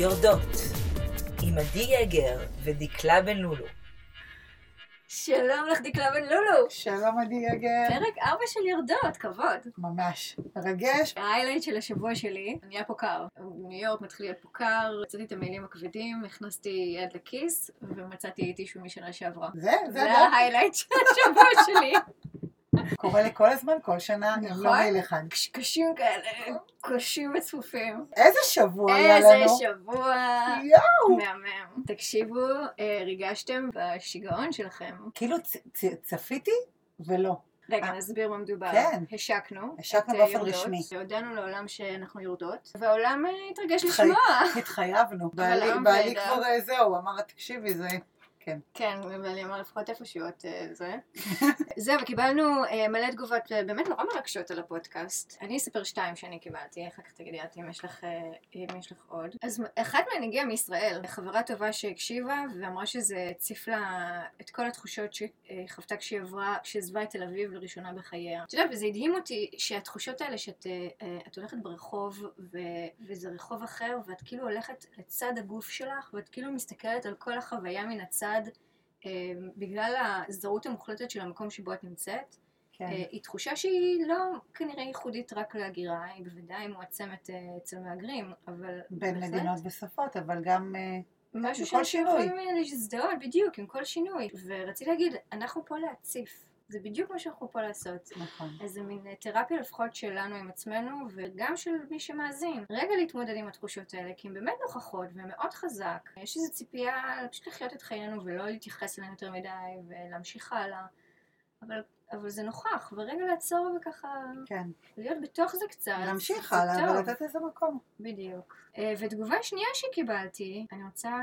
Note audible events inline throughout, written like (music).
יורדות, עם עדי יגר ודקלה בן לולו. שלום לך דקלה בן לולו. שלום עדי יגר. פרק 4 של יורדות, כבוד. ממש. מרגש. ה highlight של השבוע שלי, נהיה פה קר. ניו יורק מתחיל להיות פה קר, הוצאתי את המעילים הכבדים, הכנסתי יד לכיס, ומצאתי טישו משנה שעברה. זה, זה, זה ה highlight של השבוע שלי. (laughs) קורה לי כל הזמן, כל שנה, נכון. לא מעיל אחד. קשים כאלה, קשים וצפופים. איזה שבוע היה לנו. איזה שבוע. יואו. מהמם. תקשיבו, אה, ריגשתם בשיגעון שלכם. כאילו צפיתי ולא. רגע, אה. נסביר מה מדובר. כן. השקנו. השקנו באופן אה, יורדות, רשמי. והודענו לעולם שאנחנו יורדות, והעולם התרגש לשמוע. התחייבנו. בעלי וידע. כבר זהו, אמר, תקשיבי, זה... כן, ואני אמר לפחות איפשהו את אה, זה. (laughs) זהו, וקיבלנו אה, מלא תגובות אה, באמת נורא מרגשות על הפודקאסט. אני אספר שתיים שאני קיבלתי, אחר כך תגידי את אם יש לך, אם יש לך עוד. אז אחת מהן הגיעה מישראל, חברה טובה שהקשיבה, ואמרה שזה הציף לה את כל התחושות שהיא חוותה כשהיא עברה, כשעזבה את תל אביב לראשונה בחייה. את יודעת, וזה הדהים אותי שהתחושות האלה שאת את הולכת ברחוב, ו, וזה רחוב אחר, ואת כאילו הולכת לצד הגוף שלך, ואת כאילו מסתכלת על כל החוויה מן הצד. אה, בגלל הזרות המוחלטת של המקום שבו את נמצאת, כן. אה, היא תחושה שהיא לא כנראה ייחודית רק להגירה, היא בוודאי מועצמת אה, אצל מהגרים, אבל בין בהחלט מדינות ושפות, אבל גם... משהו שינוי. יכולים להזדהות בדיוק עם כל שינוי. ורציתי להגיד, אנחנו פה להציף, זה בדיוק מה שאנחנו פה לעשות. נכון. איזה מין אה, תרפיה לפחות שלנו עם עצמנו, וגם של מי שמאזין. רגע להתמודד עם התחושות האלה, כי הן באמת נוכחות והן מאוד חזק. יש איזו ציפייה פשוט לחיות את חיינו ולא להתייחס אליהן יותר מדי ולהמשיך הלאה. אבל, אבל זה נוכח, ורגע לעצור וככה כן. להיות בתוך זה קצת. להמשיך הלאה טוב. ולתת לזה מקום. בדיוק. אה, ותגובה שנייה שקיבלתי, אני רוצה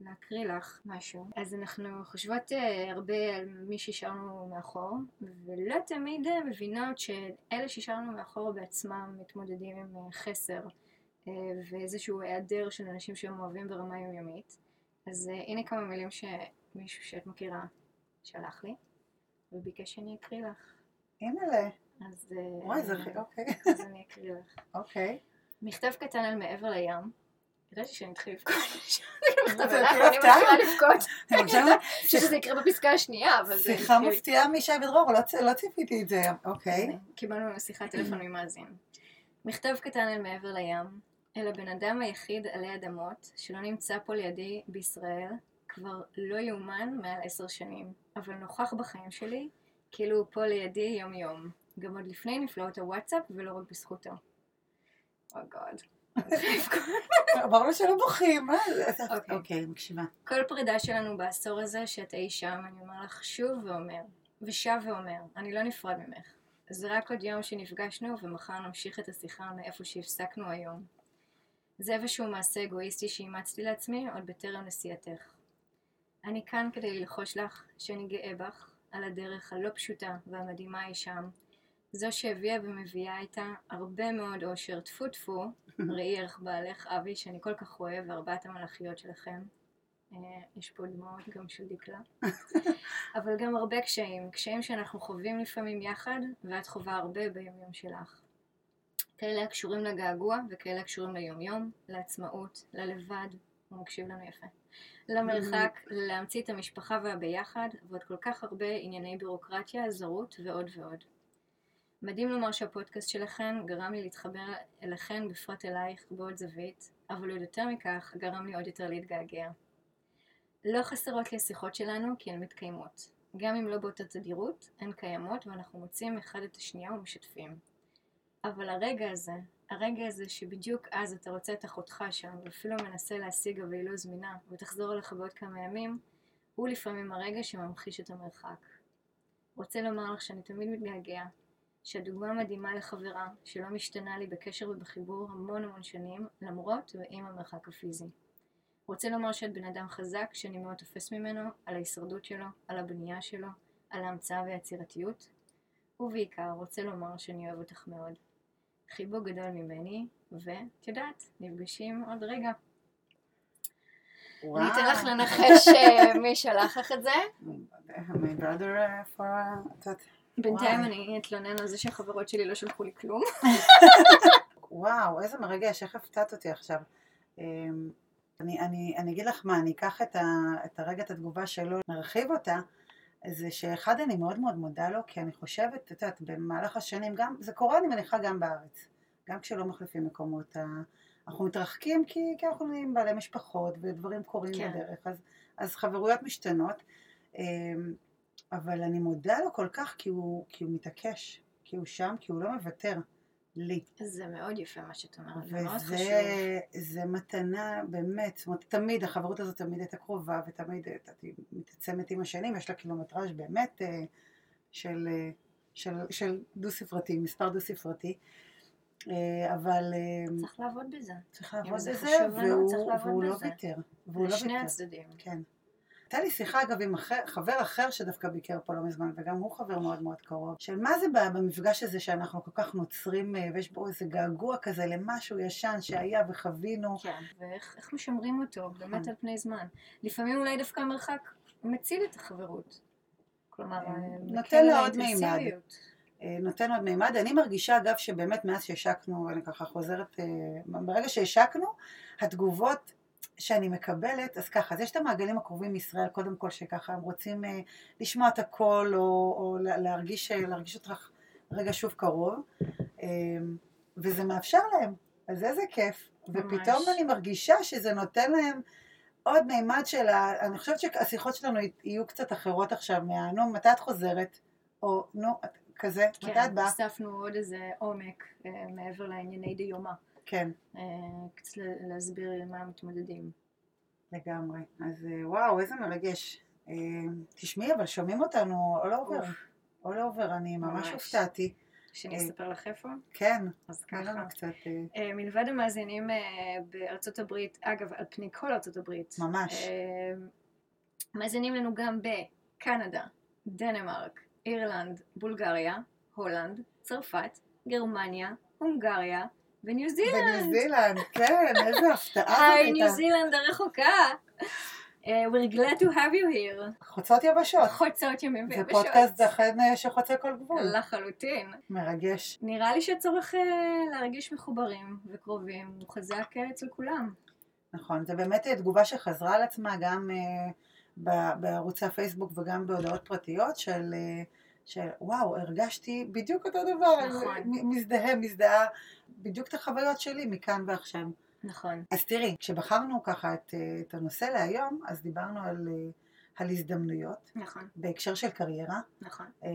להקריא לך משהו. אז אנחנו חושבות אה, הרבה על מי שהשארנו מאחור, ולא תמיד אה, מבינות שאלה שהשארנו מאחור בעצמם מתמודדים עם חסר ואיזשהו היעדר של אנשים שהם אוהבים ברמה יומיומית. אז הנה כמה מילים שמישהו שאת מכירה שלח לי, וביקש שאני אקריא לך. הנה ל... אז, אה, וואי, זה... אוקיי. אז אני אקריא לך. אוקיי. מכתב קטן על מעבר לים. ידעתי שאני אתחיל לבכות. (laughs) אני. מתחילה לבכות. שזה יקרה בפסקה השנייה, אבל זה... שיחה התחיל- מפתיעה משי ודרור, לא לא ציפיתי את זה. אוקיי. הנה, קיבלנו שיחת טלפון ממאזין. מכתב קטן אל מעבר לים, אל הבן אדם היחיד עלי אדמות שלא נמצא פה לידי בישראל כבר לא יאומן מעל עשר שנים, אבל נוכח בחיים שלי כאילו הוא פה לידי יום יום, גם עוד לפני נפלאות הוואטסאפ ולא רק בזכותו. Oh אוי גוד. (laughs) אמרנו שלא בוכים, מה זה? אוקיי. אוקיי, מקשיבה. כל פרידה שלנו בעשור הזה שאת אי שם, אני אומר לך שוב ואומר, ושב ואומר, אני לא נפרד ממך. זה רק עוד יום שנפגשנו ומחר נמשיך את השיחה מאיפה שהפסקנו היום. זה איזשהו מעשה אגואיסטי שאימצתי לעצמי עוד בטרם נסיעתך. אני כאן כדי ללחוש לך שאני גאה בך על הדרך הלא פשוטה והמדהימה היא שם, זו שהביאה ומביאה איתה הרבה מאוד אושר טפו טפו, (laughs) ראי ערך בעלך אבי שאני כל כך אוהב וארבעת המלאכיות שלכם. אה, יש פה דמעות גם של דקלה. (laughs) אבל גם הרבה קשיים, קשיים שאנחנו חווים לפעמים יחד, ואת חווה הרבה ביומיום שלך. כאלה הקשורים לגעגוע, וכאלה הקשורים ליומיום, לעצמאות, ללבד, הוא מקשיב לנו יפה. למרחק, להמציא את המשפחה והביחד, ועוד כל כך הרבה ענייני בירוקרטיה, זרות ועוד ועוד. מדהים לומר שהפודקאסט שלכן גרם לי להתחבר אליכן, בפרט אלייך, בעוד זווית, אבל עוד יותר מכך, גרם לי עוד יותר להתגעגע. לא חסרות לי השיחות שלנו כי הן מתקיימות. גם אם לא באותה תדירות, הן קיימות ואנחנו מוצאים אחד את השנייה ומשתפים. אבל הרגע הזה, הרגע הזה שבדיוק אז אתה רוצה את אחותך שם ואפילו מנסה להשיג אבל היא לא זמינה ותחזור אליך בעוד כמה ימים, הוא לפעמים הרגע שממחיש את המרחק. רוצה לומר לך שאני תמיד מתגעגע, שהדוגמה מדהימה לחברה שלא משתנה לי בקשר ובחיבור המון המון שנים, למרות ועם המרחק הפיזי. רוצה לומר שאת בן אדם חזק שאני מאוד תופס ממנו, על ההישרדות שלו, על הבנייה שלו, על ההמצאה והיצירתיות, ובעיקר רוצה לומר שאני אוהב אותך מאוד. חיבוק גדול ממני, ואת יודעת, נפגשים עוד רגע. אני אתן לך לנחש אה, (laughs) מי שלח לך את זה. My brother uh, for... בינתיים. אני אתלונן על זה שהחברות שלי לא שלחו לי כלום. (laughs) וואו, איזה מרגש, איך הפתעת אותי עכשיו. אמ, אני, אני, אני אגיד לך מה, אני אקח את, ה, את הרגע, את התגובה שלו, נרחיב אותה, זה שאחד אני מאוד מאוד מודה לו, כי אני חושבת, את יודעת, במהלך השנים, גם, זה קורה אני מניחה גם בארץ, גם כשלא מחליפים מקומות, אנחנו מתרחקים כי, כי אנחנו נהיים בעלי משפחות ודברים קורים כן. בדרך, אז, אז חברויות משתנות, אמ, אבל אני מודה לו כל כך כי הוא, כי הוא מתעקש, כי הוא שם, כי הוא לא מוותר לי. זה מאוד יפה מה שאת אומרת, זה מאוד חשוב. וזה זה מתנה באמת, זאת אומרת, תמיד, החברות הזאת תמיד הייתה קרובה, ותמיד היא מתעצמת עם השנים, יש לה קילומטראז' באמת אה, של, אה, של, של דו-ספרתי, מספר דו-ספרתי, אה, אבל צריך לעבוד בזה. צריך לעבוד זה בזה, והוא, והוא לא. ויתר, והוא לא לשני ויתר, הצדדים. כן. הייתה לי שיחה אגב עם אחר, חבר אחר שדווקא ביקר פה לא מזמן, וגם הוא חבר מאוד מאוד קרוב, של מה זה ב- במפגש הזה שאנחנו כל כך נוצרים, אה, ויש בו איזה געגוע כזה למשהו ישן שהיה וחווינו. כן, ואיך איך משמרים אותו, באמת נכון. על פני זמן. לפעמים אולי דווקא המרחק מציל את החברות. כלומר, אה, מקל נותן לה עוד האינטנסיביות. אה, נותן עוד מימד. אני מרגישה אגב שבאמת מאז שהשקנו, ואני ככה חוזרת, אה, ברגע שהשקנו, התגובות שאני מקבלת, אז ככה, אז יש את המעגלים הקרובים מישראל, קודם כל שככה הם רוצים אה, לשמוע את הקול, או, או לה- להרגיש, אה, להרגיש אותך רגע שוב קרוב, אה, וזה מאפשר להם, אז איזה כיף. ופתאום ממש. אני מרגישה שזה נותן להם עוד מימד של ה... אני חושבת שהשיחות שלנו יהיו קצת אחרות עכשיו, מה... נו, מתי את חוזרת? או נו, כזה, מתי כן, את באה? הוספנו עוד איזה עומק אה, מעבר לענייני דיומא. כן, אה, קצת להסביר מה מתמודדים. לגמרי. אז אה, וואו, איזה מרגש. אה, תשמעי, אבל שומעים אותנו all over, all over, אני ממש. הופתעתי. שאני אספר לך איפה? כן, אז ככה. קצת, מלבד המאזינים בארצות הברית, אגב, על פני כל ארצות הברית. ממש. מאזינים לנו גם בקנדה, דנמרק, אירלנד, בולגריה, הולנד, צרפת, גרמניה, הונגריה וניו זילנד. בניו זילנד, כן, איזה הפתעה זאת היי, ניו הייתה. זילנד הרחוקה. אה, we're glad to have you here. חוצות יבשות. חוצות ימים זה ויבשות. פודקאסט אכן אה, שחוצה כל גבול. לחלוטין. מרגש. נראה לי שהצורך אה, להרגיש מחוברים וקרובים הוא חזק אצל כולם. נכון, זה באמת תגובה שחזרה על עצמה גם בערוצי הפייסבוק וגם בהודעות פרטיות של, של וואו, הרגשתי בדיוק אותו דבר, נכון. מזדהה, מזדהה, בדיוק את החוויות שלי מכאן ועכשיו. נכון. אז תראי, כשבחרנו ככה את, את הנושא להיום, אז דיברנו על, על הזדמנויות נכון, בהקשר של קריירה, נכון. אה,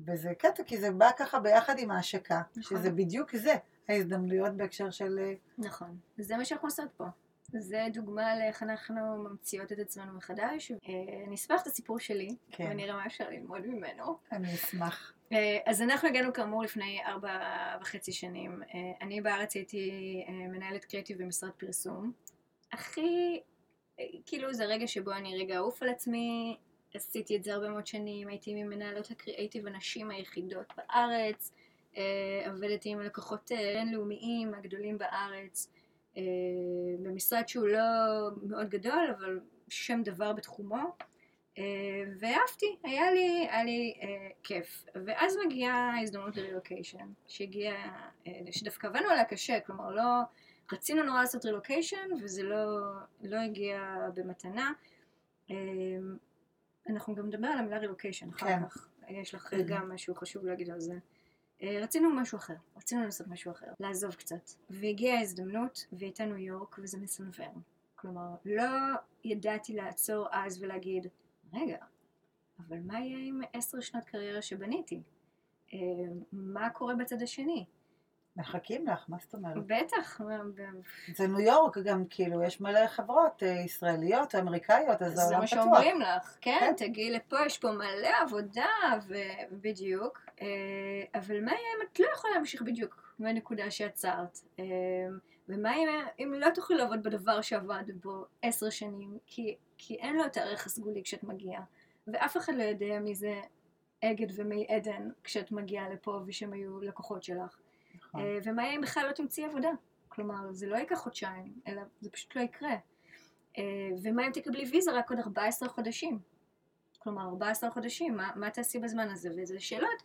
וזה קטע כי זה בא ככה ביחד עם ההשקה, נכון. שזה בדיוק זה, ההזדמנויות בהקשר של... אה, נכון. זה מה שאנחנו עושות פה. זה דוגמה לאיך אנחנו ממציאות את עצמנו מחדש. אה, אני אספר את הסיפור שלי, כן. ונראה מה אפשר ללמוד ממנו. אני אשמח. אה, אז אנחנו הגענו כאמור לפני ארבע וחצי שנים. אה, אני בארץ הייתי מנהלת קריאיטיב במשרד פרסום. הכי, כאילו זה רגע שבו אני רגע אעוף על עצמי, עשיתי את זה הרבה מאוד שנים, הייתי ממנהלות הקריאיטיב הנשים היחידות בארץ, עבדתי עם לקוחות בינלאומיים הגדולים בארץ, במשרד שהוא לא מאוד גדול, אבל שם דבר בתחומו. אה, ואהבתי, היה לי, היה לי אה, כיף. ואז מגיעה ההזדמנות לרילוקיישן, שהגיעה, אה, שדווקא עבדנו עליה קשה, כלומר לא, רצינו נורא לעשות רילוקיישן, וזה לא, לא הגיע במתנה. אה, אנחנו גם נדבר על המילה רילוקיישן אחר כן. כך, יש לך גם משהו חשוב להגיד על זה. אה, רצינו משהו אחר, רצינו לעשות משהו אחר, לעזוב קצת. והגיעה ההזדמנות, והיא הייתה ניו יורק, וזה מסנוור. כלומר, לא ידעתי לעצור אז ולהגיד, רגע, אבל מה יהיה עם עשר שנות קריירה שבניתי? אה, מה קורה בצד השני? מחכים לך, מה זאת אומרת? בטח, מה- זה ניו יורק גם, כאילו, יש מלא חברות אה, ישראליות אמריקאיות, אז זה העולם מה פתוח. שאומרים לך, כן, כן. תגיעי לפה, יש פה מלא עבודה, ו- בדיוק, אה, אבל מה יהיה אם את לא יכולה להמשיך בדיוק מהנקודה שעצרת? אה, ומה אם, אם לא תוכלי לעבוד בדבר שעבדת בו עשר שנים, כי, כי אין לו את הערך הסגולי כשאת מגיעה, ואף אחד לא יודע מי זה אגד ומי עדן כשאת מגיעה לפה ושהם היו לקוחות שלך. נכון. אה, ומה יהיה אם בכלל לא תמצאי עבודה? כלומר, זה לא ייקח חודשיים, אלא זה פשוט לא יקרה. אה, ומה אם תקבלי ויזה רק עוד 14 חודשים? כלומר, 14 חודשים, מה, מה תעשי בזמן הזה? וזה שאלות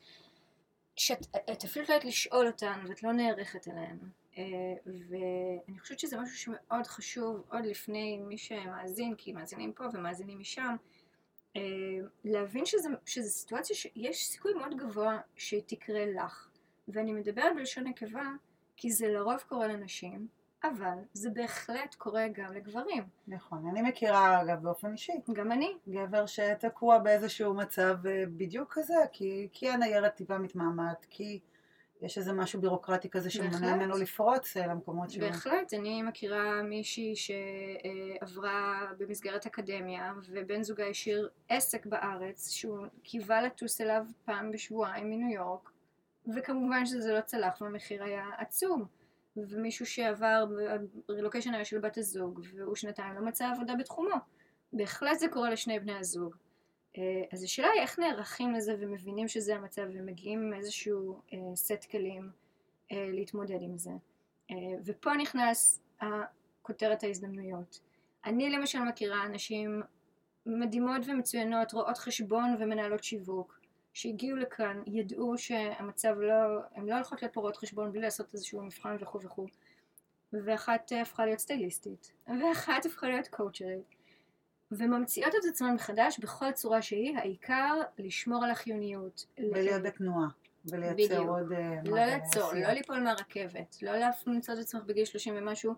שאת את אפילו לא יודעת לשאול אותן ואת לא נערכת אליהן. אה, ואני חושבת שזה משהו שמאוד חשוב עוד לפני מי שמאזין, כי מאזינים פה ומאזינים משם, להבין שזו סיטואציה שיש סיכוי מאוד גבוה שתקרה לך. ואני מדברת בלשון נקבה כי זה לרוב קורה לנשים, אבל זה בהחלט קורה גם לגברים. נכון, אני מכירה אגב באופן אישי. גם אני. גבר שתקוע באיזשהו מצב אה, בדיוק כזה, כי, כי הניירת טיפה מתמהמת, כי יש איזה משהו בירוקרטי כזה שמונע ממנו לפרוץ אה, למקומות שלו. בהחלט, אני מכירה מישהי שעברה במסגרת אקדמיה, ובן זוגה השאיר עסק בארץ, שהוא קיווה לטוס אליו פעם בשבועיים מניו יורק, וכמובן שזה לא צלח והמחיר היה עצום. ומישהו שעבר, רילוקיישן היה של בת הזוג, והוא שנתיים לא מצא עבודה בתחומו. בהחלט זה קורה לשני בני הזוג. אה, אז השאלה היא איך נערכים לזה ומבינים שזה המצב ומגיעים עם איזשהו אה, סט כלים אה, להתמודד עם זה. ופה נכנס כותרת ההזדמנויות. אני למשל מכירה אנשים מדהימות ומצוינות, רואות חשבון ומנהלות שיווק, שהגיעו לכאן ידעו שהמצב לא, הן לא הולכות רואות חשבון בלי לעשות איזשהו מבחן וכו' וכו'. ואחת הפכה להיות סטייליסטית, ואחת הפכה להיות קואוצ'רית. וממציאות את עצמן מחדש בכל צורה שהיא, העיקר לשמור על החיוניות. ולהיות בתנועה. ולייצר בדיוק. עוד... לא לעצור, לא ליפול מהרכבת, לא למצוא את עצמך בגיל 30 ומשהו,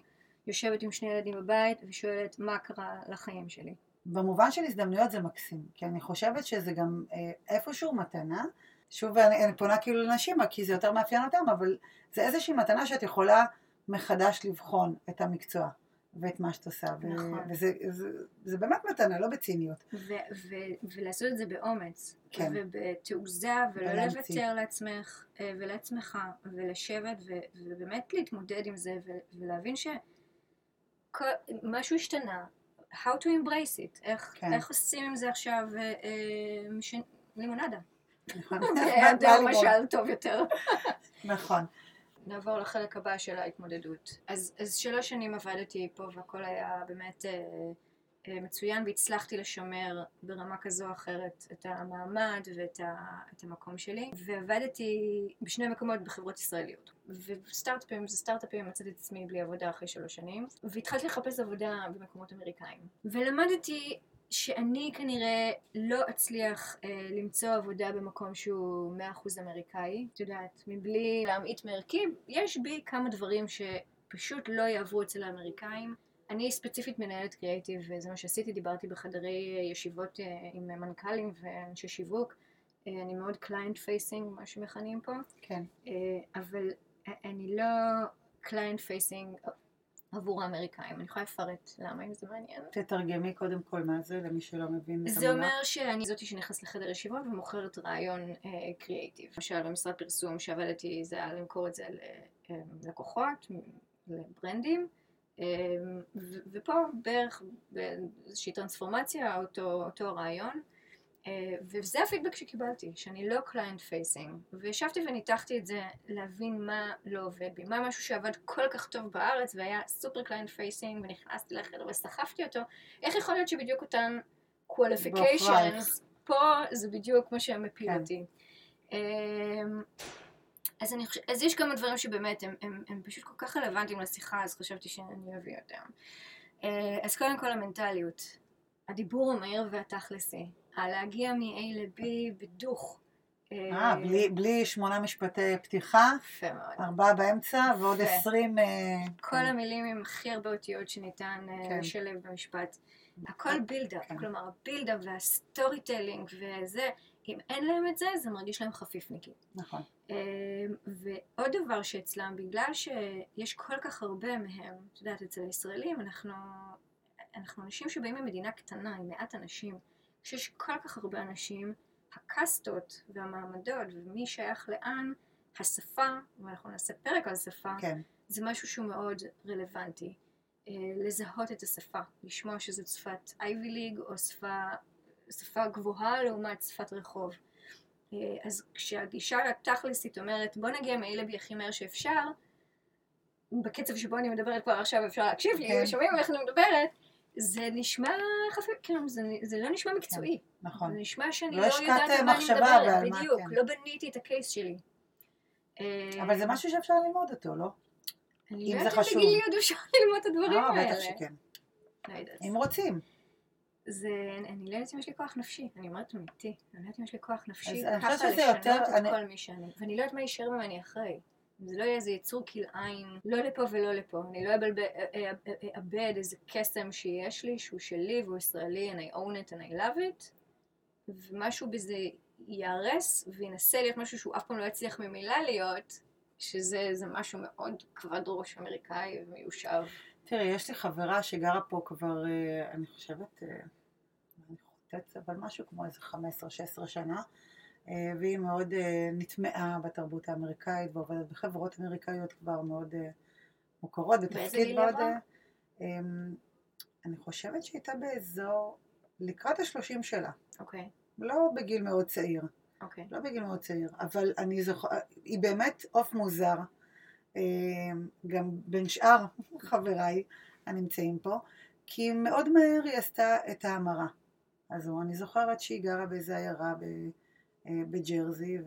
יושבת עם שני ילדים בבית ושואלת מה קרה לחיים שלי. במובן של הזדמנויות זה מקסים, כי אני חושבת שזה גם אה, איפשהו מתנה, שוב אני, אני פונה כאילו לנשים, כי זה יותר מאפיין אותם, אבל זה איזושהי מתנה שאת יכולה מחדש לבחון את המקצוע ואת מה שאת עושה, נכון. וזה זה, זה באמת מתנה, לא בציניות. ו- ו- ולעשות את זה באומץ, כן. ובתעוזה, ולא לוותר לעצמך אה, ולעצמך, ולשבת, ו- ובאמת להתמודד עם זה, ו- ולהבין שמשהו השתנה, how to embrace it, איך, כן. איך עושים עם זה עכשיו אה, אה, מש... לימונדה. נכון. (laughs) (laughs) היעדר משל טוב יותר. (laughs) נכון. נעבור לחלק הבא של ההתמודדות. אז, אז שלוש שנים עבדתי פה והכל היה באמת אה, מצוין והצלחתי לשמר ברמה כזו או אחרת את המעמד ואת ה, את המקום שלי ועבדתי בשני מקומות בחברות ישראליות. וסטארט-אפים זה סטארט-אפים מצאתי את עצמי בלי עבודה אחרי שלוש שנים והתחלתי לחפש עבודה במקומות אמריקאים. ולמדתי שאני כנראה לא אצליח אה, למצוא עבודה במקום שהוא מאה אחוז אמריקאי, את יודעת, מבלי להמעיט מערכי, יש בי כמה דברים שפשוט לא יעברו אצל האמריקאים אני ספציפית מנהלת קריאיטיב, וזה מה שעשיתי, דיברתי בחדרי ישיבות אה, עם מנכ"לים ואנשי שיווק. אה, אני מאוד client facing, מה שמכנים פה. כן. אה, אבל אני לא client facing עבור האמריקאים. אני יכולה לפרט למה, אם זה מעניין. תתרגמי קודם כל מה זה, למי שלא מבין את המונח. זה אומר שאני זאתי שנכנסת לחדר ישיבות ומוכרת רעיון קריאיטיב. למשל במשרד פרסום שעבדתי זה היה למכור את זה ללקוחות, לברנדים. אמ, ופה בערך באיזושהי טרנספורמציה, אותו, אותו הרעיון. אה, וזה הפידבק שקיבלתי, שאני לא client facing. וישבתי וניתחתי את זה להבין מה לא עובד בי. מה משהו שעבד כל כך טוב בארץ והיה סופר client facing ונכנסתי לחדר וסחפתי אותו. איך יכול להיות שבדיוק אותן qualifications, פה זה בדיוק מה שמפיל כן. אותי. אז, אני חושב, אז יש כמה דברים שבאמת הם, הם, הם פשוט כל כך רלוונטיים לשיחה, אז חשבתי שאני אביא אותם. אה, אז קודם כל המנטליות, הדיבור המהיר והתכלסי, הלהגיע מ-A ל-B בדוך. אה, אה בלי, בלי שמונה משפטי פתיחה, יפה מאוד. ארבעה באמצע ועוד עשרים... אה, כל כן. המילים עם הכי הרבה אותיות שניתן כן. לשלב במשפט. הכל build-up, כן. כלומר ה build-up וה storytelling וזה, אם אין להם את זה, זה מרגיש להם חפיפניקי. נכון. אמ, ועוד דבר שאצלם, בגלל שיש כל כך הרבה מהם, את יודעת, אצל הישראלים, אנחנו, אנחנו אנשים שבאים ממדינה קטנה, עם מעט אנשים, כשיש כל כך הרבה אנשים, הקאסטות והמעמדות ומי שייך לאן, השפה, ואנחנו נעשה פרק על שפה, כן. זה משהו שהוא מאוד רלוונטי. אה, לזהות את השפה, לשמוע שזאת שפת אייבי ליג או שפה שפה גבוהה לעומת שפת רחוב. אה, אז כשהגישה התכלסית אומרת בוא נגיע מ-A הכי מהר שאפשר, בקצב שבו אני מדברת כבר עכשיו אפשר להקשיב לי, כן. ושומעים איך אני מדברת, זה נשמע חפיף, כאילו זה, זה לא נשמע מקצועי. כן, נכון. זה נשמע שאני לא, לא יודעת על מה אני מדברת, בדיוק, כן. לא בניתי את הקייס שלי. אה, אבל זה משהו שאפשר ללמוד אותו, לא? אני אם לא זה יודעת אם חשוב. בגילי עוד אפשר ללמוד את הדברים אה, האלה. בטח שכן. לא. אם רוצים. זה, אני לא יודעת אם יש לי כוח נפשי, אני אומרת אמיתי, אני לא יודעת אם יש לי כוח נפשי ככה לשנות יותר- את אני- כל מי שאני, ואני לא יודעת מה יישאר ממני אחרי. אם זה לא יהיה איזה יצור כלאיים, לא לפה ולא לפה, אני לא אבלב- אה, אה, אה, אאבד איזה קסם שיש לי, שהוא שלי והוא ישראלי, and I own it and I love it, ומשהו בזה ייהרס וינסה להיות משהו שהוא אף פעם לא יצליח ממילא להיות, שזה זה משהו מאוד כבד ראש אמריקאי ומיושב. תראי, יש לי חברה שגרה פה כבר, אני חושבת, חוטאת, אבל משהו כמו איזה 15-16 שנה, אה, והיא מאוד אה, נטמעה בתרבות האמריקאית ועובדת בחברות אמריקאיות כבר מאוד אה, מוכרות, גיל מאוד... אמ, אני חושבת שהיא הייתה באזור, לקראת השלושים שלה, אוקיי, לא בגיל מאוד צעיר. אוקיי. לא בגיל מאוד צעיר, אבל אני זוכרת, היא באמת עוף מוזר, גם בין שאר (laughs) חבריי הנמצאים פה, כי מאוד מהר היא עשתה את ההמרה הזו. אני זוכרת שהיא גרה באיזה עיירה אה, בג'רזי,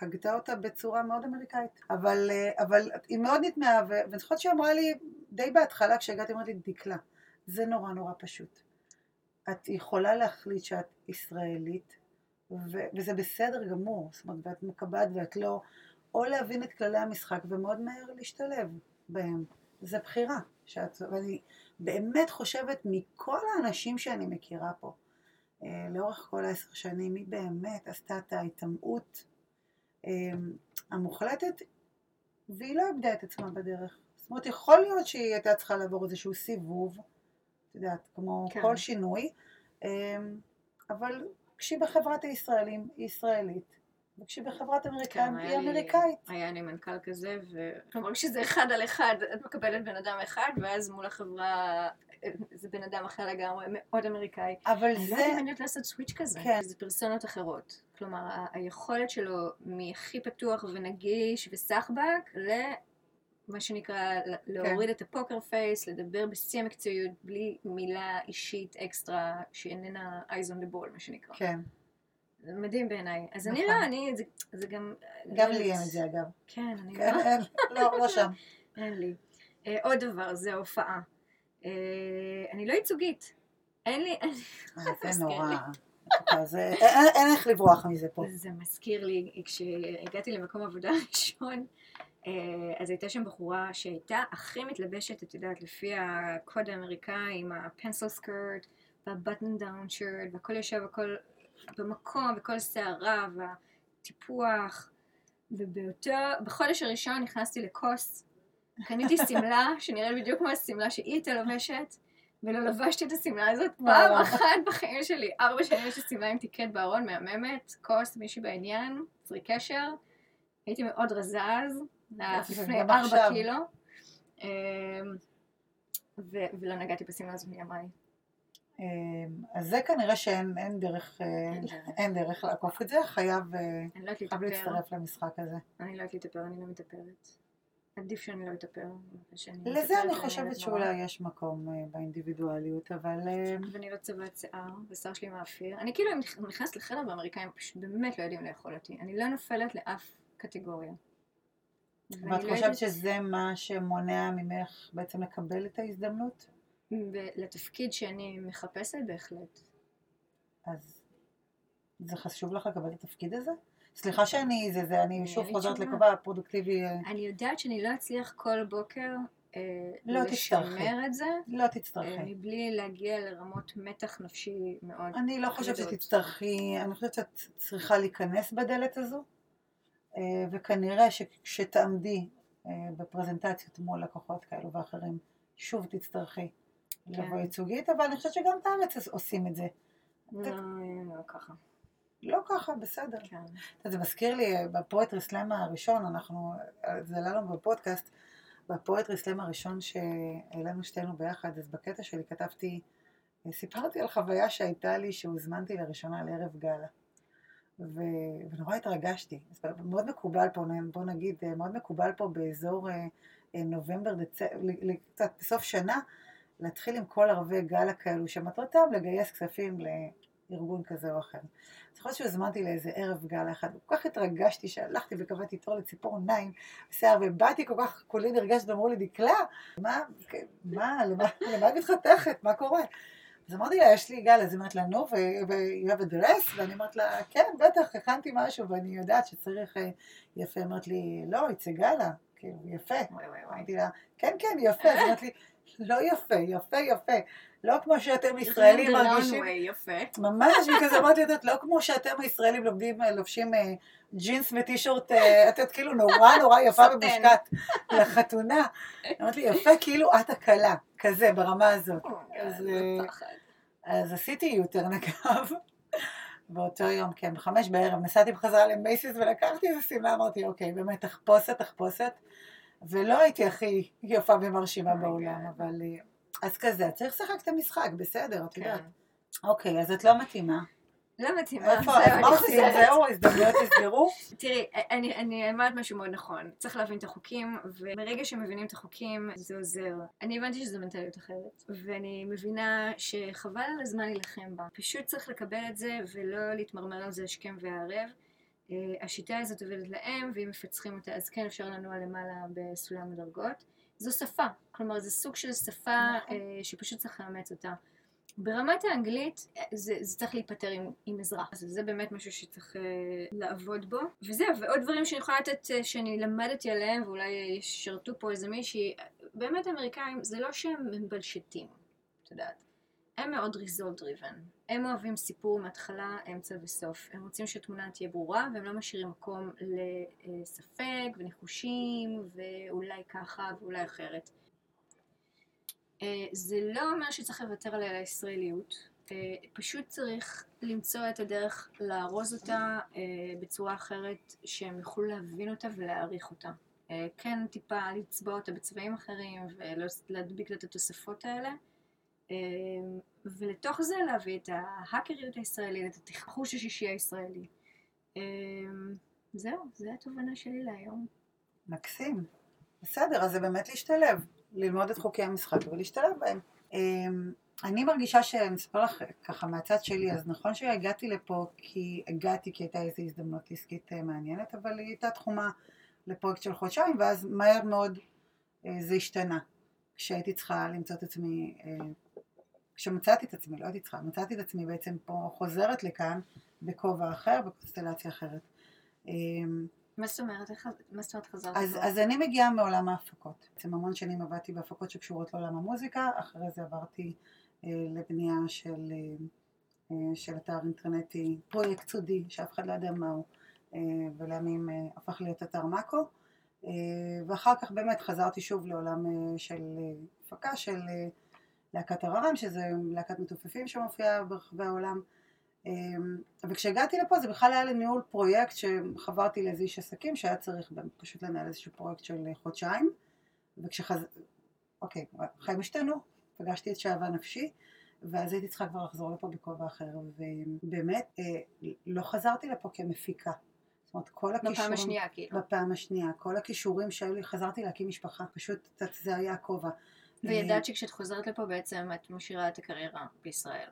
והגתה אותה בצורה מאוד אמריקאית. אבל, אה, אבל היא מאוד נטמעה, ואני זוכרת שהיא אמרה לי, די בהתחלה כשהגעתי, אמרתי לי, דקלה, זה נורא נורא פשוט. את יכולה להחליט שאת ישראלית, ו- וזה בסדר גמור, זאת אומרת, ואת מקבעת ואת לא, או להבין את כללי המשחק ומאוד מהר להשתלב בהם. זה בחירה. שאת, ואני באמת חושבת מכל האנשים שאני מכירה פה, לאורך כל העשר שנים, מי באמת עשתה את ההיטמעות אה, המוחלטת, והיא לא איבדה את עצמה בדרך. זאת אומרת, יכול להיות שהיא הייתה צריכה לעבור איזשהו סיבוב, את יודעת, כמו כן. כל שינוי, אה, אבל כשהיא בחברת הישראלים, היא ישראלית, וכשהיא בחברת אמריקאים, כן, היא לי- אמריקאית. היה לי מנכ"ל כזה, וכלומר כשזה אחד על אחד, את מקבלת בן אדם אחד, ואז מול החברה זה בן אדם אחר לגמרי, מאוד אמריקאי. אבל אני לא זה, יודעת אם אני יודעת לעשות סוויץ' כזה, כן. זה פרסונות אחרות. כלומר, היכולת שלו מהכי פתוח ונגיש וסחבק, למה שנקרא ל- להוריד את הפוקר פייס, לדבר בשיא המקצועיות, בלי מילה אישית אקסטרה שאיננה eyes on the ball, מה שנקרא. כן, מדהים בעיניי. אז אני נכון. לא, אני, זה, זה גם... גם לא לי אין. את זה אגב. כן, אני כן, לא... לא, לא שם. (laughs) אין לי. אה, עוד דבר, זה ההופעה. אה, אני לא ייצוגית. אין לי... אה, זה נורא. זה- אין- איך לברוח מזה פה. זה מזכיר לי, כשהגעתי למקום עבודה (laughs) ראשון, אה, אז הייתה שם בחורה שהייתה הכי מתלבשת, את יודעת, לפי הקוד האמריקאי, עם הפנסל סקרט, והבטן דאון שירט, והכל יושב הכל במקום, וכל שערה, והטיפוח. ובאותו, בחודש הראשון נכנסתי לכוס, קניתי שמלה שנראית בדיוק כמו השמלה שהיא הייתה לובשת, ולא לבשתי את השמלה הזאת פעם. אחת בחיים שלי. ארבע שנים יש לי שמלה עם טיקט בארון, מהממת, כוס, מישהי בעניין, פרי קשר. הייתי מאוד רזה אז, לפני ארבע. קילו. אמ, ולא נגעתי בשמלה הזאת מימיי. אמ, אז זה כנראה שאין דרך, אה, אין דרך. אין דרך לעקוף את זה, חייב אה, לא חייב. להצטרף למשחק הזה. אני לא יודעת להתאפר, אני לא מתאפרת. עדיף שאני לא אתאפר. שאני לזה אני חושבת. שאולי יש מקום אה, באינדיבידואליות, אבל אה, ואני לא צובעת שיער, ושיער שלי מאפיר. אני כאילו אם נכנסת לחדר והאמריקאים פשוט באמת לא יודעים לאכול אותי. אני לא נופלת לאף קטגוריה. ואת לא חושבת שזה מה שמונע ממך בעצם לקבל את ההזדמנות? לתפקיד שאני מחפשת בהחלט. אז זה חשוב לך לקבל את התפקיד הזה? סליחה שאני, זה, זה, אני אין שוב חוזרת. לכובע הפרודוקטיבי, אה, אני יודעת שאני לא אצליח כל בוקר אה, לא. לשמר את זה, לא אה, תצטרכי. מבלי להגיע לרמות מתח נפשי מאוד אני לא חושבת. שתצטרכי, אני חושבת שאת צריכה להיכנס בדלת הזו, אה, וכנראה שכשתעמדי אה, בפרזנטציות מול לקוחות כאלו ואחרים, שוב תצטרכי כן. לבוא ייצוגית, אבל אני חושבת שגם בארץ עושים את זה. לא, לא ככה, לא ככה, בסדר. כן. זה מזכיר לי, אה, בפואטרי סלאם הראשון, אנחנו, אה, זה עלה לנו בפודקאסט, בפואטרי סלאם הראשון שהעלינו שתינו ביחד, אז בקטע שלי כתבתי, אה, סיפרתי על חוויה שהייתה לי, שהוזמנתי לראשונה לערב גאלה. ו... ונורא התרגשתי. אז מאוד מקובל פה, בוא נגיד, מאוד מקובל פה באזור נובמבר, דצמבר, קצת בסוף שנה, להתחיל עם כל ערבי גאלה כאלו, שמטרתם לגייס כספים ל... ארגון כזה או אחר. אני זוכרת שהוזמנתי לאיזה ערב גאלה אחד, וכל כך התרגשתי שהלכתי וקבעתי תור לציפור עיניים, שיער, ובאתי כל כך, כולי נרגשת, ואמרו לי, דקלה, מה, מה, למה, את מתחתכת, מה קורה? אז אמרתי לה, יש לי גל, אז היא אומרת לה, נו, have a dress? ואני אומרת לה, כן, בטח, הכנתי משהו, ואני יודעת שצריך אה, יפה. אמרת לי, לא, it's a כאילו, יפה. אמרתי לה, כן, כן, יפה. אז היא אמרת לי, לא יפה, יפה, יפה. לא כמו שאתם ישראלים מרגישים, יפה. ממש, וכזה אמרתי, את לא כמו שאתם הישראלים לומדים, לובשים אה, ג'ינס וטישורט, אה, את יודעת, כאילו נורא נורא יפה. ומושקעת לחתונה. אמרתי לי, יפה כאילו את הכלה, כזה, ברמה הזאת. אה, פחד. אז עשיתי יותר נקב. באותו יום, כן, בחמש בערב, נסעתי בחזרה למייסיס ולקחתי איזה שמלה, אמרתי, אוקיי, באמת, תחפושת, תחפושת. ולא הייתי הכי יפה ומרשימה בעולם, God. אבל... אה, אז כזה, צריך לשחק את המשחק, בסדר, את יודעת. כן. אוקיי, אז את לא מתאימה. לא מתאימה, איפה, מה עושים? חוזרת. זהו, ההזדמנויות נסגרו? (laughs) תראי, אני, אמרת משהו מאוד נכון. צריך להבין את החוקים, וברגע שמבינים את החוקים, זה עוזר. אני הבנתי שזו מנטליות אחרת, ואני מבינה שחבל על הזמן להילחם בה. פשוט צריך לקבל את זה, ולא להתמרמר על זה השכם והערב. אה, השיטה הזאת עובדת להם, ואם מפצחים אותה, אז כן אפשר לנוע למעלה בסולם הדרגות. זו שפה, כלומר זה סוג של שפה נכון. אה, שפשוט צריך לאמץ אותה. ברמת האנגלית אה, זה, זה צריך להיפטר עם, עם עזרה, אז זה באמת משהו שצריך אה, לעבוד בו. וזהו, ועוד דברים שאני יכולה לתת אה, שאני למדתי עליהם ואולי ישרתו פה איזה מישהי, באמת אמריקאים זה לא שהם מבלשטים, את יודעת. הם מאוד result driven. הם אוהבים סיפור מההתחלה, אמצע וסוף. הם רוצים שהתמונה תהיה ברורה, והם לא משאירים מקום לספק וניחושים, ואולי ככה ואולי אחרת. אה, זה לא אומר שצריך לוותר עליה לישראליות, אה, פשוט צריך למצוא את הדרך לארוז אותה אה, בצורה אחרת שהם יוכלו להבין אותה ולהעריך אותה. כן טיפה לצבוע אותה בצבעים אחרים ולהדביק לה את התוספות האלה. אה, ולתוך זה להביא את ההאקריות הישראלית, את התחחוש השישי הישראלי. אה, זהו, זו התובנה שלי להיום. מקסים. בסדר, אז זה באמת להשתלב. ללמוד את חוקי המשחק ולהשתלב בהם. אמ, אני מרגישה שאני אספר לך ככה מהצד שלי, אז נכון שהגעתי לפה כי הגעתי כי הייתה איזו הזדמנות עסקית אה, מעניינת, אבל היא הייתה תחומה לפרויקט של חודשיים, ואז מהר מאוד אה, זה השתנה. כשהייתי צריכה למצוא את עצמי, אה, כשמצאתי את עצמי, לא הייתי צריכה, מצאתי את עצמי בעצם פה חוזרת לכאן בכובע אחר, בקונסטלציה אחרת. אמ, מה זאת אומרת? מה זאת אומרת חזרת אז? אז אני מגיעה מעולם ההפקות. בעצם המון שנים עבדתי בהפקות שקשורות לעולם המוזיקה, אחרי זה עברתי אה, לבנייה של, אה, אה, של אתר אינטרנטי, פרויקט סודי, שאף אחד לא יודע מהו, אה, ולימים אה, הפך להיות אתר מאקו. אה, ואחר כך באמת חזרתי שוב לעולם אה, של אה, הפקה של אה, להקת הררם, שזה להקת מתופפים שמופיעה ברחבי העולם. אמ, וכשהגעתי לפה זה בכלל היה לניהול פרויקט שחברתי לאיזה איש עסקים שהיה צריך פשוט לנהל איזשהו פרויקט של חודשיים וכשחז... אוקיי, החיים השתנו, פגשתי את שאהבה נפשי ואז הייתי צריכה כבר לחזור לפה בכובע אחר ובאמת אה, לא חזרתי לפה כמפיקה זאת אומרת כל הכישורים בפעם השנייה, כאילו. בפעם השנייה, כל הכישורים שהיו לי, חזרתי להקים משפחה, פשוט זה היה הכובע. וידעת שכשאת חוזרת לפה בעצם את משאירה את הקריירה בישראל.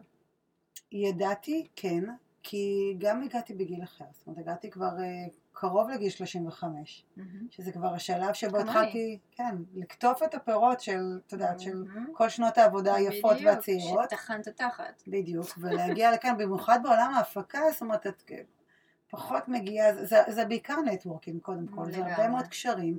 ידעתי, כן, כי גם הגעתי בגיל אחר, זאת אומרת, הגעתי כבר אה, קרוב לגיל 35, שזה כבר השלב שבו. התחלתי, כן, לקטוף את הפירות של, את יודעת, של מהמם. כל שנות העבודה היפות בדיוק, והצעירות, שטחנת תחת. בדיוק, ולהגיע לכאן, במיוחד בעולם ההפקה, זאת אומרת, את פחות מגיעה, זה, זה בעיקר נטוורקינג קודם כל, זה הרבה. מאוד קשרים.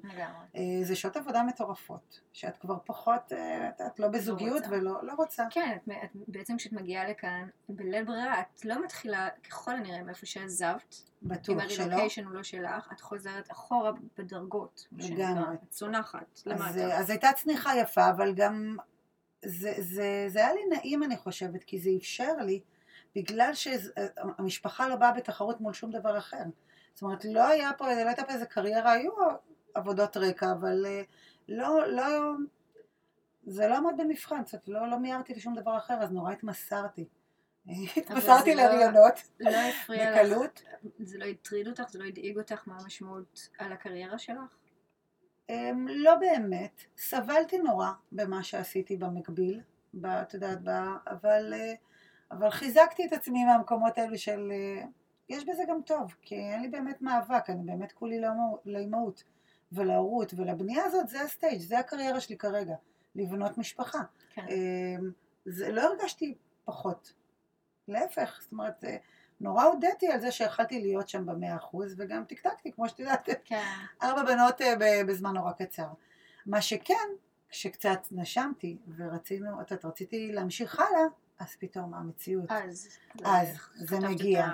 אה, זה שעות עבודה מטורפות, שאת כבר פחות, אה, את יודעת, לא בזוגיות רוצה. ולא לא רוצה. כן, את, את, בעצם כשאת מגיעה לכאן, בלית ברירה, את לא מתחילה ככל הנראה מאיפה שעזבת, אם בטוח שלא. הרילוקיישן הוא לא שלך, את חוזרת אחורה בדרגות, לגמרי. את צונחת אז, אה, למטה. אז הייתה צניחה יפה, אבל גם זה, זה, זה היה לי נעים אני חושבת, כי זה אפשר לי, בגלל שהמשפחה לא באה בתחרות מול שום דבר אחר. זאת אומרת, לא היה פה, לא הייתה פה איזה קריירה, היו עבודות רקע, אבל אה, לא, לא, זה לא עמד במבחן, זאת אומרת, לא, לא מיהרתי לשום דבר אחר, אז נורא התמסרתי. התמסרתי לא- להריונות לא הפריע בקלות. זה לא הטריד אותך, זה לא הדאיג אותך מה המשמעות על הקריירה שלך? אמ, לא באמת, סבלתי נורא במה שעשיתי במקביל, את יודעת, אבל אה, אבל חיזקתי את עצמי מהמקומות האלו של... אה, יש בזה גם טוב, כי אין לי באמת מאבק, אני באמת כולי לאמו- לאימהות ולהורות, ולבנייה הזאת זה הסטייג', זה הקריירה שלי כרגע, לבנות משפחה. כן. אמ, זה, לא הרגשתי פחות. להפך, זאת אומרת, אה, נורא הודיתי על זה שיכלתי להיות שם במאה אחוז, וגם טקטקתי, כמו שאת יודעת, כן. ארבע בנות אה, בזמן נורא קצר. מה שכן, כשקצת נשמתי ורצינו, את יודעת, רציתי להמשיך הלאה, אז פתאום המציאות, אז. אז זה את מגיע. אה,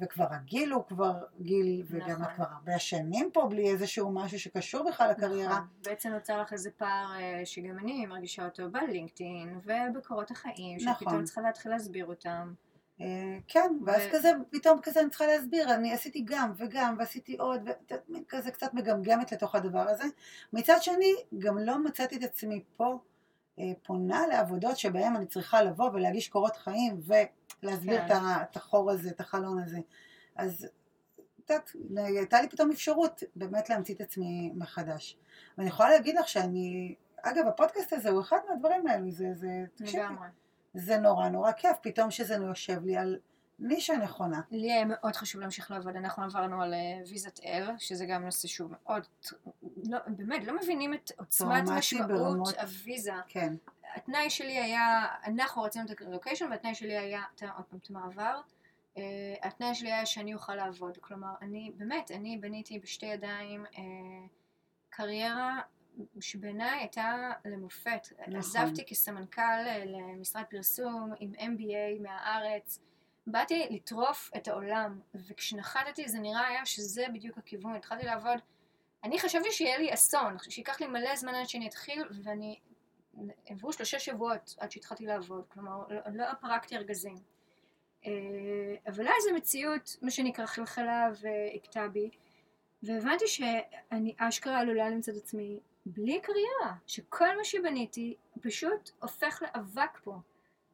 וכבר הגיל הוא כבר גיל, וגם נכון. את כבר הרבה שנים פה בלי איזשהו משהו שקשור בכלל לקריירה. נכון. בעצם נוצר לך איזה פער אה, שגם אני מרגישה אותו בלינקדאין ובקורות החיים, נכון. שפתאום צריכה להתחיל להסביר אותם. אה, כן, ואז ו- כזה, פתאום כזה אני צריכה להסביר, אני עשיתי גם וגם, ועשיתי עוד, וכזה קצת מגמגמת לתוך הדבר הזה. מצד שני, גם לא מצאתי את עצמי פה פונה לעבודות שבהן אני צריכה לבוא ולהגיש קורות חיים ולהסביר כן. את החור הזה, את החלון הזה. אז יודעת, הייתה לי פתאום אפשרות באמת להמציא את עצמי מחדש. ואני יכולה להגיד לך שאני, אגב, הפודקאסט הזה הוא אחד מהדברים האלו, זה, זה, תקשיבי. זה נורא נורא כיף, פתאום שזה יושב לי על נישה נכונה. לי היה מאוד חשוב להמשיך לעבוד, אנחנו עברנו על אה, ויזת אל, שזה גם נושא שהוא מאוד, לא, באמת, לא מבינים את עוצמת משמעות ברמות. הוויזה. כן, התנאי שלי היה, אנחנו רצינו את הלוקיישן, והתנאי שלי היה, עוד פעם, את המעבר. Uh, התנאי שלי היה שאני אוכל לעבוד. כלומר, אני, באמת, אני בניתי בשתי ידיים uh, קריירה שבעיניי הייתה למופת. נכון. עזבתי כסמנכ"ל למשרד פרסום עם MBA מהארץ. באתי לטרוף את העולם, וכשנחתתי זה נראה היה שזה בדיוק הכיוון. התחלתי לעבוד, אני חשבתי שיהיה לי אסון, שייקח לי מלא זמן עד שאני אתחיל, ואני, עברו שלושה שבועות עד שהתחלתי לעבוד, כלומר, לא, לא פרקתי ארגזים. אה, אבל אז המציאות, מה שנקרא, חלחלה והכתה בי, והבנתי שאני אשכרה עלולה למצוא את עצמי בלי קריירה, שכל מה שבניתי פשוט הופך לאבק פה.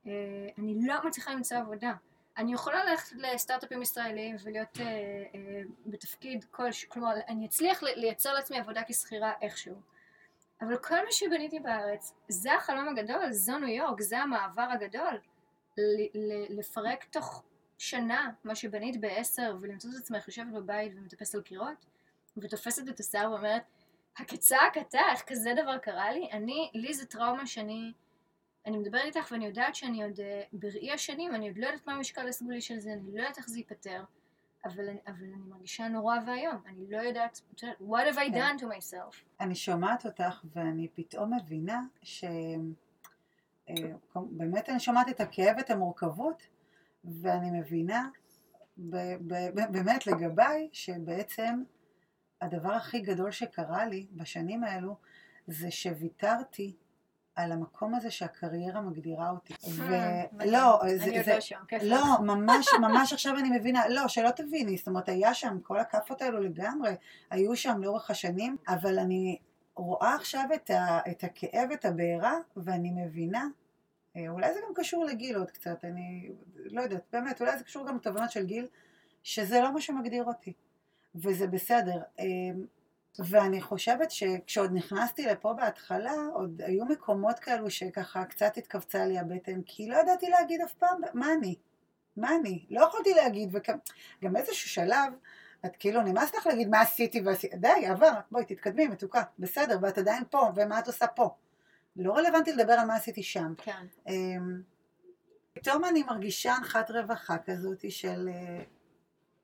אה, אני לא מצליחה למצוא עבודה. אני יכולה ללכת לסטארט-אפים ישראלים ולהיות אה, אה, בתפקיד כלשהו, כלומר, אני אצליח לייצר לעצמי עבודה כשכירה איכשהו. אבל כל מה שבניתי בארץ, זה החלום הגדול, זו ניו יורק, זה המעבר הגדול. לפרק תוך שנה מה שבנית בעשר ולמצוא את עצמך יושבת בבית ומטפסת על קירות ותופסת את השיער ואומרת הכצעק אתה, איך כזה דבר קרה לי? אני, לי זה טראומה שאני, אני מדברת איתך ואני יודעת שאני עוד אה, בראי השנים, אני עוד לא יודעת מה המשקל הסגולי של זה, אני לא יודעת איך זה ייפתר, אבל, אבל אני מרגישה נורא ואיום, אני לא יודעת, what have I כן. done to myself? אני שומעת אותך ואני פתאום מבינה ש... אה, באמת אני שומעת את הכאב ואת המורכבות, ואני מבינה באמת לגביי, שבעצם הדבר הכי גדול שקרה לי בשנים האלו, זה שוויתרתי על המקום הזה שהקריירה מגדירה אותי. ולא, אני זה, עוד זה, לא שם, לך. לא, ממש, (laughs) ממש עכשיו אני מבינה, לא, שלא תביני, זאת אומרת, היה שם כל הכאפות האלו לגמרי, היו שם לאורך השנים, אבל אני רואה עכשיו את, ה, את הכאב, את הבעירה, ואני מבינה, אה, אולי זה גם קשור לגיל עוד קצת, אני לא יודעת, באמת, אולי זה קשור גם לתובנות של גיל, שזה לא מה שמגדיר אותי, וזה בסדר. ואני חושבת שכשעוד נכנסתי לפה בהתחלה, עוד היו מקומות כאלו שככה קצת התכווצה לי הבטן, כי לא ידעתי להגיד אף פעם מה אני, מה אני. לא יכולתי להגיד, וגם באיזשהו שלב, את כאילו נמאס לך להגיד מה עשיתי ועשיתי, די, עבר, בואי תתקדמי, מתוקה, בסדר, ואת עדיין פה, ומה את עושה פה. לא רלוונטי לדבר על מה עשיתי שם. כן. אמ, פתאום אני מרגישה הנחת רווחה כזאת של אה,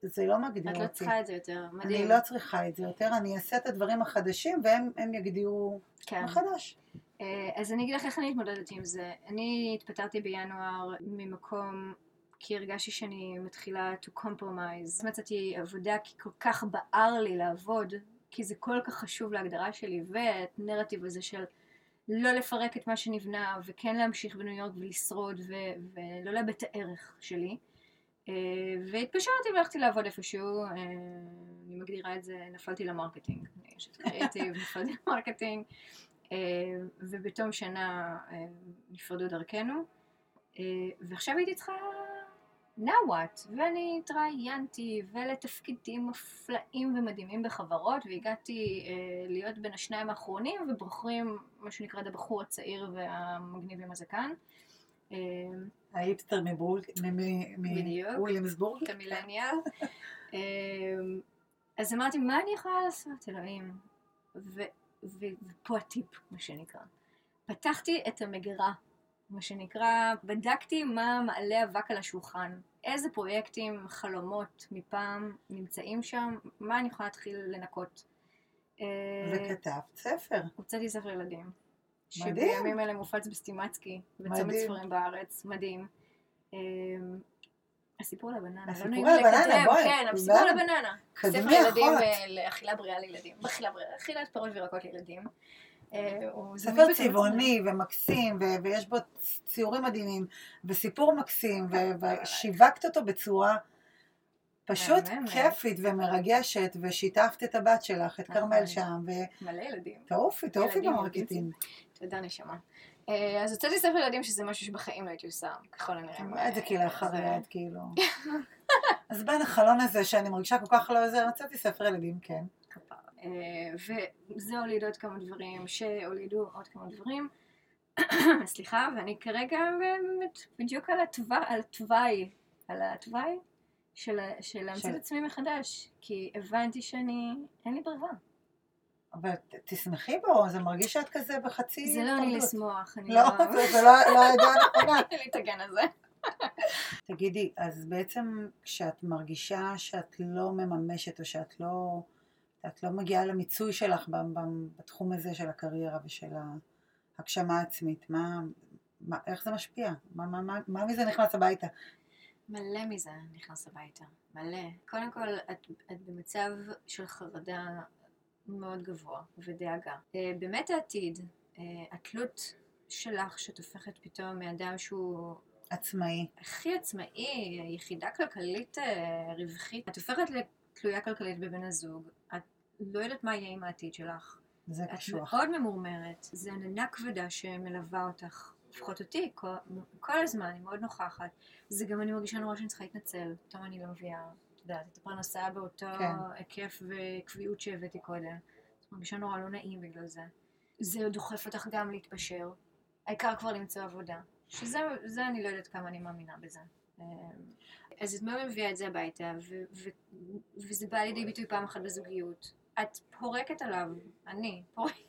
זה לא מגדיר את אותי. לא צריכה את זה יותר, מדהים. אני לא צריכה את זה יותר, אני אעשה את הדברים החדשים והם הם יגדירו כן. מחדש. אה, אז אני אגיד לך איך אני התמודדתי עם זה. אני התפטרתי בינואר ממקום כי הרגשתי שאני מתחילה to compromise. מצאתי עבודה כי כל כך בער לי לעבוד, כי זה כל כך חשוב להגדרה שלי, והנרטיב הזה של לא לפרק את מה שנבנה, וכן להמשיך בניו יורק ולשרוד, ו- ולא לאבד את הערך שלי. אה, והתפשרתי והלכתי לעבוד איפשהו, אה, אני מגדירה את זה, נפלתי ל marketing. אני אשת קריאיטיב, (laughs) נפלתי ל marketing. אה, ובתום שנה נפרדו דרכנו, ועכשיו הייתי צריכה now what, ואני התראיינתי ולתפקידים מופלאים ומדהימים בחברות, והגעתי אה, להיות בין השניים האחרונים, ובוחרים מה שנקרא את הבחור הצעיר והמגניב עם הזקן. אה, ההיפסטר. מוויליאמסבורג. כמילניאל. אמ, אז אמרתי, מה אני יכולה לעשות, אלוהים? ופה הטיפ, מה שנקרא. פתחתי את המגירה, מה שנקרא, בדקתי מה מעלה אבק על השולחן, איזה פרויקטים, חלומות מפעם נמצאים שם, מה אני יכולה להתחיל לנקות. אה, וכתבת ספר. הוצאתי ספר ילדים. שבימים אלה מופץ בסטימצקי, בצומת. ספרים בארץ, מדהים. אמ, הסיפור על הבננה, לא נעים לקדם, כן. הסיפור על הבננה. ספר ילדים. אה, לאכילה בריאה לילדים, אכילת פירות וירקות לילדים. אה, ספר צבעוני ומקסים, ויש בו ציורים מדהימים, וסיפור מקסים, ו- ושיווקת אותו בצורה פשוט. כיפית ומרגשת, ושיתפת את הבת שלך, את. כרמל שם, מלא ילדים. תעופי ילדים ב marketing. תודה נשמה. אה, אז הוצאתי ספר ילדים שזה משהו שבחיים לא הייתי עושה, ככל הנראה. איזה כאילו אחרי זה- יד, כאילו. (laughs) אז בין החלון הזה שאני מרגישה כל כך לא זה, רציתי ספר ילדים, כן. כפרה. אה, וזה הוליד עוד כמה דברים, שהולידו עוד כמה דברים. (coughs) סליחה, ואני כרגע באמת בדיוק על התוואי, על התוואי, של, להמציא את עצמי מחדש, כי הבנתי שאני, אין לי ברירה. אבל תשמחי בו, זה מרגיש שאת כזה בחצי... זה לא אני. לשמוח, אני לא, זה לא לא העדה הנכונה. אין לי את הגן הזה. תגידי, אז בעצם כשאת מרגישה שאת לא מממשת או שאת לא, את לא מגיעה למיצוי שלך בתחום הזה של הקריירה ושל ההגשמה העצמית, מה, מה, איך זה משפיע? מה, מה, מה, מה מזה נכנס הביתה? מלא מזה נכנס הביתה, מלא. קודם כל, את, את במצב של חרדה מאוד גבוה ודאגה. אה, באמת העתיד, אה, התלות שלך שאת הופכת פתאום מאדם שהוא עצמאי. הכי עצמאי, יחידה כלכלית אה, רווחית, את הופכת לתלויה כלכלית בבן הזוג, את לא יודעת מה יהיה עם העתיד שלך. זה את קשוח. מאוד ממורמרת, זה עננה כבדה שמלווה אותך, לפחות אותי, כל, כל הזמן, היא מאוד נוכחת. זה גם אני מרגישה נורא שאני צריכה להתנצל, פתאום אני לא מביאה, את יודעת, את הפרנסה באותו כן. היקף וקביעות שהבאתי קודם. את מרגישה נורא לא נעים בגלל זה. זה דוחף אותך גם להתפשר, העיקר כבר למצוא עבודה. שזה זה אני לא יודעת כמה אני מאמינה בזה. אמ, אז את מאוד מביאה את זה הביתה, וזה בא לידי ביטוי פעם אחת בזוגיות. את פורקת עליו, אני, פורקת,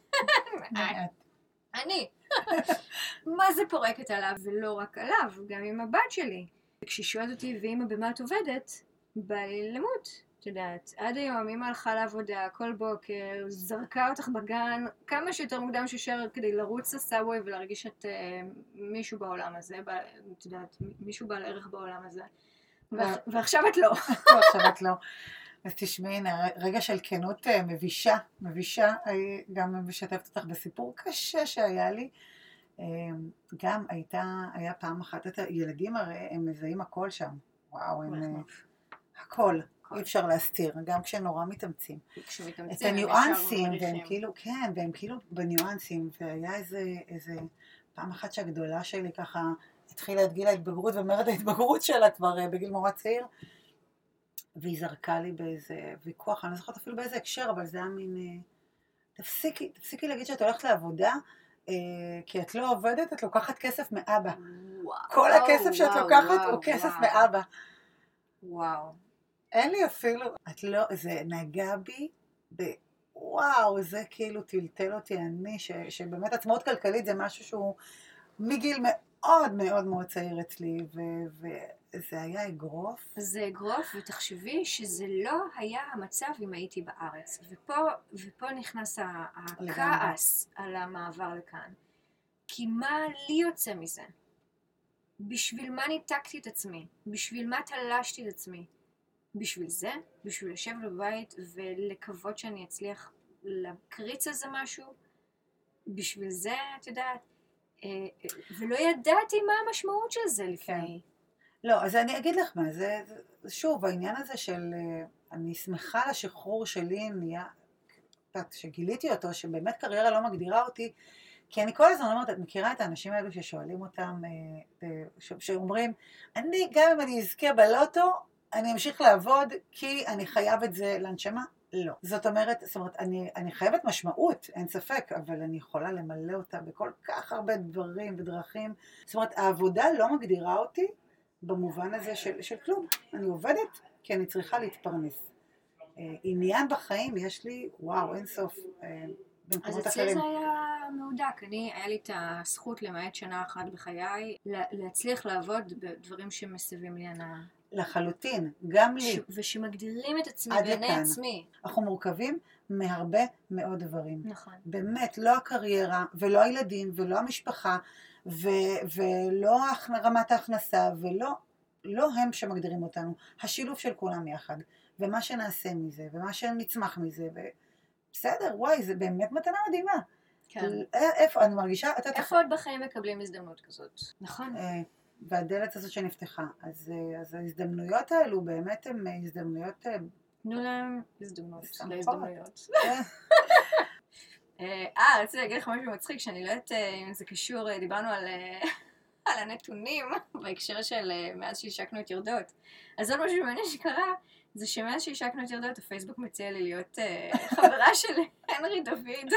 אני. (laughs) מה זה פורקת עליו, ולא רק עליו, גם עם הבת שלי. כשהיא שואלת אותי, ואמא במה את עובדת? בא לי למות. את יודעת, עד היום אמא הלכה לעבודה כל בוקר, זרקה אותך בגן כמה שיותר מוקדם שאפשר כדי לרוץ לסאבווי ולהרגיש את אה, מישהו בעולם הזה, ב, את יודעת, מישהו בעל ערך בעולם הזה. ועכ- ועכשיו את לא. (laughs) לא, עכשיו את לא. אז תשמעי, הנה, רגע של כנות אה, מבישה, מבישה, אה, גם משתפת אותך בסיפור קשה שהיה לי. אה, גם הייתה, היה פעם אחת, את הילדים הרי הם מזהים הכל שם. וואו, הם... הכל. אי אפשר להסתיר, גם כשנורא מתאמצים. כשמתאמצים, את הניואנסים, והם. כאילו, כן, והם כאילו בניואנסים, והיה איזה, איזה, פעם אחת שהגדולה שלי ככה התחילה את גיל ההתבגרות, ואומרת ההתבגרות שלה כבר אה, בגיל נורא צעיר, והיא זרקה לי באיזה ויכוח, אני לא זוכרת אפילו באיזה הקשר, אבל זה היה מין, אה, תפסיקי, תפסיקי להגיד שאת הולכת לעבודה, אה, כי את לא עובדת, את לוקחת כסף מאבא. וואו, כל הכסף שאת וואו, לוקחת וואו, הוא כסף וואו. מאבא. וואו. אין לי אפילו, את לא, זה נגע בי ב... וואו, זה כאילו טלטל אותי אני, ש, שבאמת עצמאות כלכלית זה משהו שהוא מגיל מאוד מאוד מאוד צעיר אצלי, ו, וזה היה אגרוף. זה אגרוף, ותחשבי שזה לא היה המצב אם הייתי בארץ. ופה, ופה נכנס הכעס על המעבר לכאן. כי מה לי יוצא מזה? בשביל מה ניתקתי את עצמי? בשביל מה תלשתי את עצמי? בשביל זה? בשביל לשבת בבית ולקוות שאני אצליח להקריץ איזה משהו? בשביל זה, את יודעת? אה, אה, ולא ידעתי מה המשמעות של זה לפני. לא, אז אני אגיד לך מה, זה, שוב, העניין הזה של, אה, אני שמחה על השחרור שלי נהיה, שגיליתי אותו, שבאמת קריירה לא מגדירה אותי, כי אני כל הזמן אומרת, את מכירה את האנשים האלו ששואלים אותם, שאומרים, אני, גם אם אני אזכה בלוטו, אני אמשיך לעבוד כי אני חייב את זה לנשמה. לא. זאת אומרת, זאת אומרת, אני, אני חייבת משמעות, אין ספק, אבל אני יכולה למלא אותה בכל כך הרבה דברים ודרכים. זאת אומרת, העבודה לא מגדירה אותי במובן הזה של, של כלום. אני עובדת כי אני צריכה להתפרנס. אה, עניין בחיים יש לי, וואו, אין סוף. אה, אז אצלי אחרים. זה היה מהודק. אני, היה לי את הזכות, למעט שנה אחת בחיי, לה- להצליח לעבוד בדברים שמסבים לי הנאה. לחלוטין, גם לי. ש- ושמגדירים את עצמי בעיני. עצמי. אנחנו מורכבים מהרבה מאוד דברים. נכון. באמת, לא הקריירה, ולא הילדים, ולא המשפחה, ו- ולא רמת ההכנסה, ולא לא הם שמגדירים אותנו. השילוב של כולם יחד. ומה שנעשה מזה, ומה שנצמח מזה, ו... בסדר, וואי, זה באמת מתנה מדהימה. כן. איפה, אני מרגישה, את יודעת, איפה עוד בחיים מקבלים הזדמנות כזאת? נכון. והדלת הזאת שנפתחה. אז, אה, אז ההזדמנויות האלו באמת הן אה, הזדמנויות... אה, תנו להם הזדמנות. להזדמנויות. (laughs) אה, רציתי להגיד לך משהו מצחיק, שאני לא יודעת אם זה קשור, דיברנו על, (laughs) על הנתונים (laughs) בהקשר של מאז שהשקנו את ירדות. אז עוד משהו מעניין שקרה, זה שמאז שהשקנו את ירדות, הפייסבוק מציע לי להיות חברה של הנרי דוד.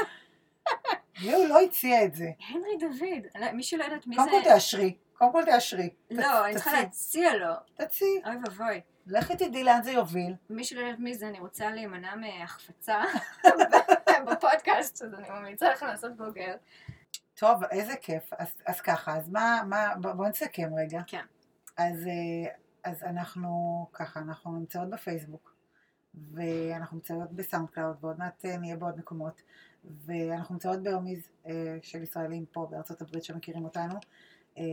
לי הוא לא הציע את זה. הנרי דוד, לא- מי שלא יודעת מי קודם זה... כל תאשרי, קודם כל תאשרי. לא, אני צריכה. להציע לו. תציעי, אוי ואבוי. לכי תדעי לאן זה יוביל. מי שלא יודעת מי זה, אני רוצה להימנע מהחפצה (laughs) בפודקאסט, אז אני ממליצה לכם לעשות גוגל. טוב, איזה כיף. אז, אז ככה, אז מה, מה, בואו נסכם רגע. כן. אז, אה, אז אנחנו, ככה, אנחנו נמצאות בפייסבוק, ואנחנו נמצאות ב SoundCloud, ועוד מעט אה, נהיה בעוד מקומות, ואנחנו נמצאות ברמיז אה, של ישראלים פה בארצות הברית שמכירים אותנו. אה,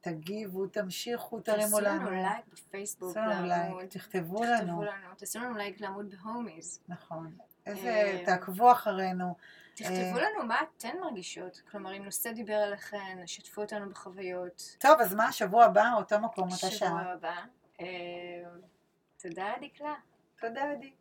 תגיבו, תמשיכו, תרימו תעשו לנו. לנו לייק בפייסבוק, תעשו לנו. לייק, תכתבו לנו. לנו, תעשו לנו לייק לעמוד ב Homies. נכון. איזה, אה, תעקבו אחרינו. תכתבו אה, לנו מה אתן מרגישות. כלומר, אם נושא דיבר אליכן, שתפו אותנו בחוויות. טוב, אז מה, שבוע הבא, אותו מקום, אותה שבוע שעה. הבא. אה, תודה, דקלה. תודה, עדי.